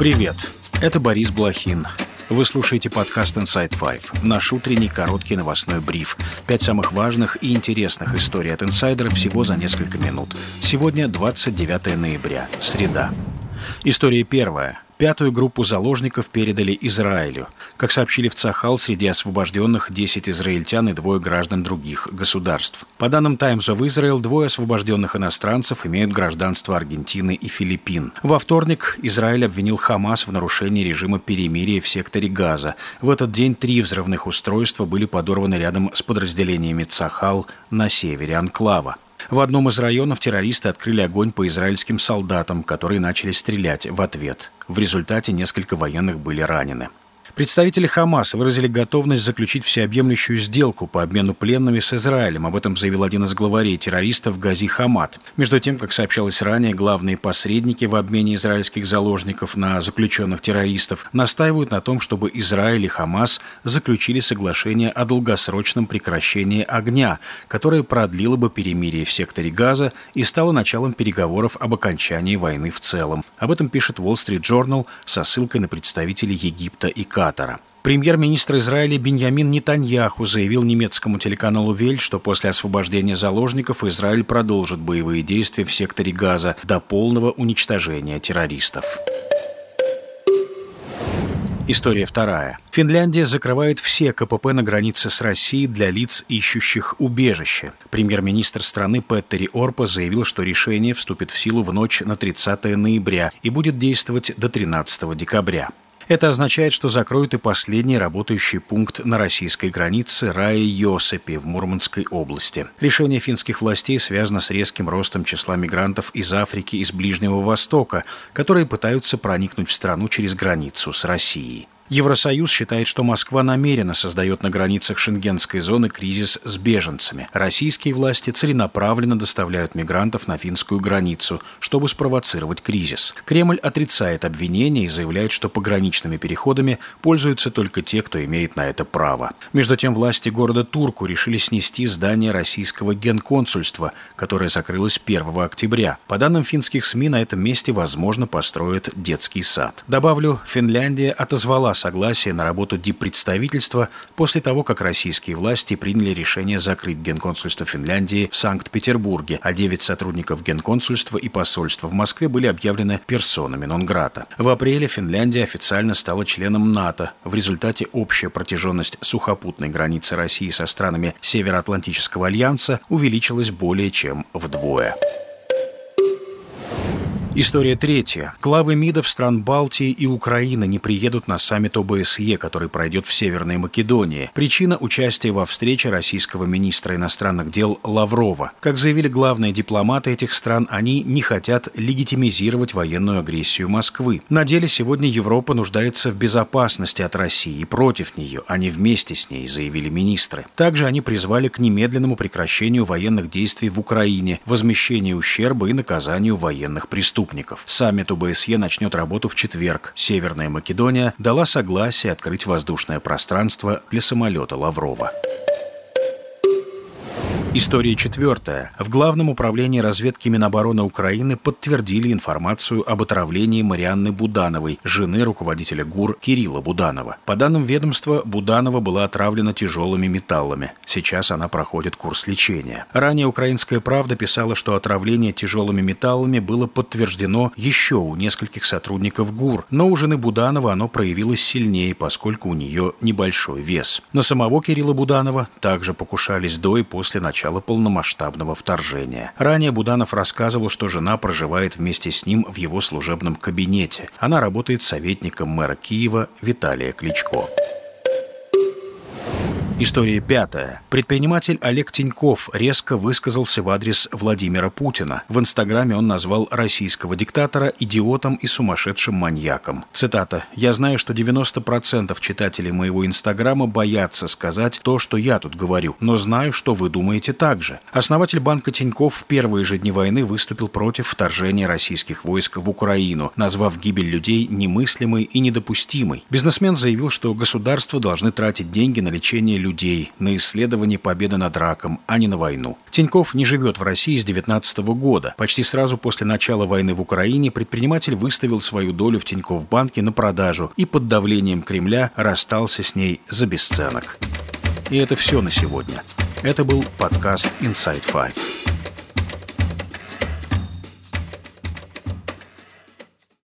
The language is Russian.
Привет, это Борис Блохин. Вы слушаете подкаст Inside Five, наш утренний короткий новостной бриф. Пять самых важных и интересных историй от инсайдера всего за несколько минут. Сегодня 29 ноября, среда. История первая. Пятую группу заложников передали Израилю. Как сообщили в Цахал, среди освобожденных 10 израильтян и двое граждан других государств. По данным Times of Israel, двое освобожденных иностранцев имеют гражданство Аргентины и Филиппин. Во вторник Израиль обвинил Хамас в нарушении режима перемирия в секторе Газа. В этот день три взрывных устройства были подорваны рядом с подразделениями Цахал на севере Анклава. В одном из районов террористы открыли огонь по израильским солдатам, которые начали стрелять в ответ. В результате несколько военных были ранены. Представители Хамаса выразили готовность заключить всеобъемлющую сделку по обмену пленными с Израилем. Об этом заявил один из главарей террористов Гази Хамад. Между тем, как сообщалось ранее, главные посредники в обмене израильских заложников на заключенных террористов настаивают на том, чтобы Израиль и Хамас заключили соглашение о долгосрочном прекращении огня, которое продлило бы перемирие в секторе Газа и стало началом переговоров об окончании войны в целом. Об этом пишет Wall Street Journal со ссылкой на представителей Египта и Катара. Премьер-министр Израиля Беньямин Нетаньяху заявил немецкому телеканалу «Вель», что после освобождения заложников Израиль продолжит боевые действия в секторе Газа до полного уничтожения террористов. История вторая. Финляндия закрывает все КПП на границе с Россией для лиц, ищущих убежище. Премьер-министр страны Петтери Орпа заявил, что решение вступит в силу в ночь на 30 ноября и будет действовать до 13 декабря. Это означает, что закроют и последний работающий пункт на российской границе Рае-Йосепи в Мурманской области. Решение финских властей связано с резким ростом числа мигрантов из Африки и из Ближнего Востока, которые пытаются проникнуть в страну через границу с Россией. Евросоюз считает, что Москва намеренно создает на границах шенгенской зоны кризис с беженцами. Российские власти целенаправленно доставляют мигрантов на финскую границу, чтобы спровоцировать кризис. Кремль отрицает обвинения и заявляет, что пограничными переходами пользуются только те, кто имеет на это право. Между тем, власти города Турку решили снести здание российского генконсульства, которое закрылось 1 октября. По данным финских СМИ, на этом месте, возможно, построят детский сад. Добавлю, Финляндия отозвала согласие на работу диппредставительства после того, как российские власти приняли решение закрыть генконсульство Финляндии в Санкт-Петербурге, а 9 сотрудников генконсульства и посольства в Москве были объявлены персонами нон-грата. В апреле Финляндия официально стала членом НАТО. В результате общая протяженность сухопутной границы России со странами Североатлантического альянса увеличилась более чем вдвое. История третья. Главы МИДов стран Балтии и Украины не приедут на саммит ОБСЕ, который пройдет в Северной Македонии. Причина – участия во встрече российского министра иностранных дел Лаврова. Как заявили главные дипломаты этих стран, они не хотят легитимизировать военную агрессию Москвы. На деле сегодня Европа нуждается в безопасности от России и против нее, а не вместе с ней, заявили министры. Также они призвали к немедленному прекращению военных действий в Украине, возмещению ущерба и наказанию военных преступников преступников. Саммит ОБСЕ начнет работу в четверг. Северная Македония дала согласие открыть воздушное пространство для самолета Лаврова. История четвертая. В Главном управлении разведки Минобороны Украины подтвердили информацию об отравлении Марианны Будановой, жены руководителя ГУР Кирилла Буданова. По данным ведомства, Буданова была отравлена тяжелыми металлами. Сейчас она проходит курс лечения. Ранее «Украинская правда» писала, что отравление тяжелыми металлами было подтверждено еще у нескольких сотрудников ГУР, но у жены Буданова оно проявилось сильнее, поскольку у нее небольшой вес. На самого Кирилла Буданова также покушались до и после начала начала полномасштабного вторжения. Ранее Буданов рассказывал, что жена проживает вместе с ним в его служебном кабинете. Она работает советником мэра Киева Виталия Кличко. История пятая. Предприниматель Олег Тиньков резко высказался в адрес Владимира Путина. В Инстаграме он назвал российского диктатора идиотом и сумасшедшим маньяком. Цитата. «Я знаю, что 90% читателей моего Инстаграма боятся сказать то, что я тут говорю, но знаю, что вы думаете так же». Основатель банка Тиньков в первые же дни войны выступил против вторжения российских войск в Украину, назвав гибель людей немыслимой и недопустимой. Бизнесмен заявил, что государство должны тратить деньги на лечение людей людей, на исследование победы над раком, а не на войну. Тиньков не живет в России с 19 года. Почти сразу после начала войны в Украине предприниматель выставил свою долю в Тинькофф банке на продажу и под давлением Кремля расстался с ней за бесценок. И это все на сегодня. Это был подкаст Inside Five.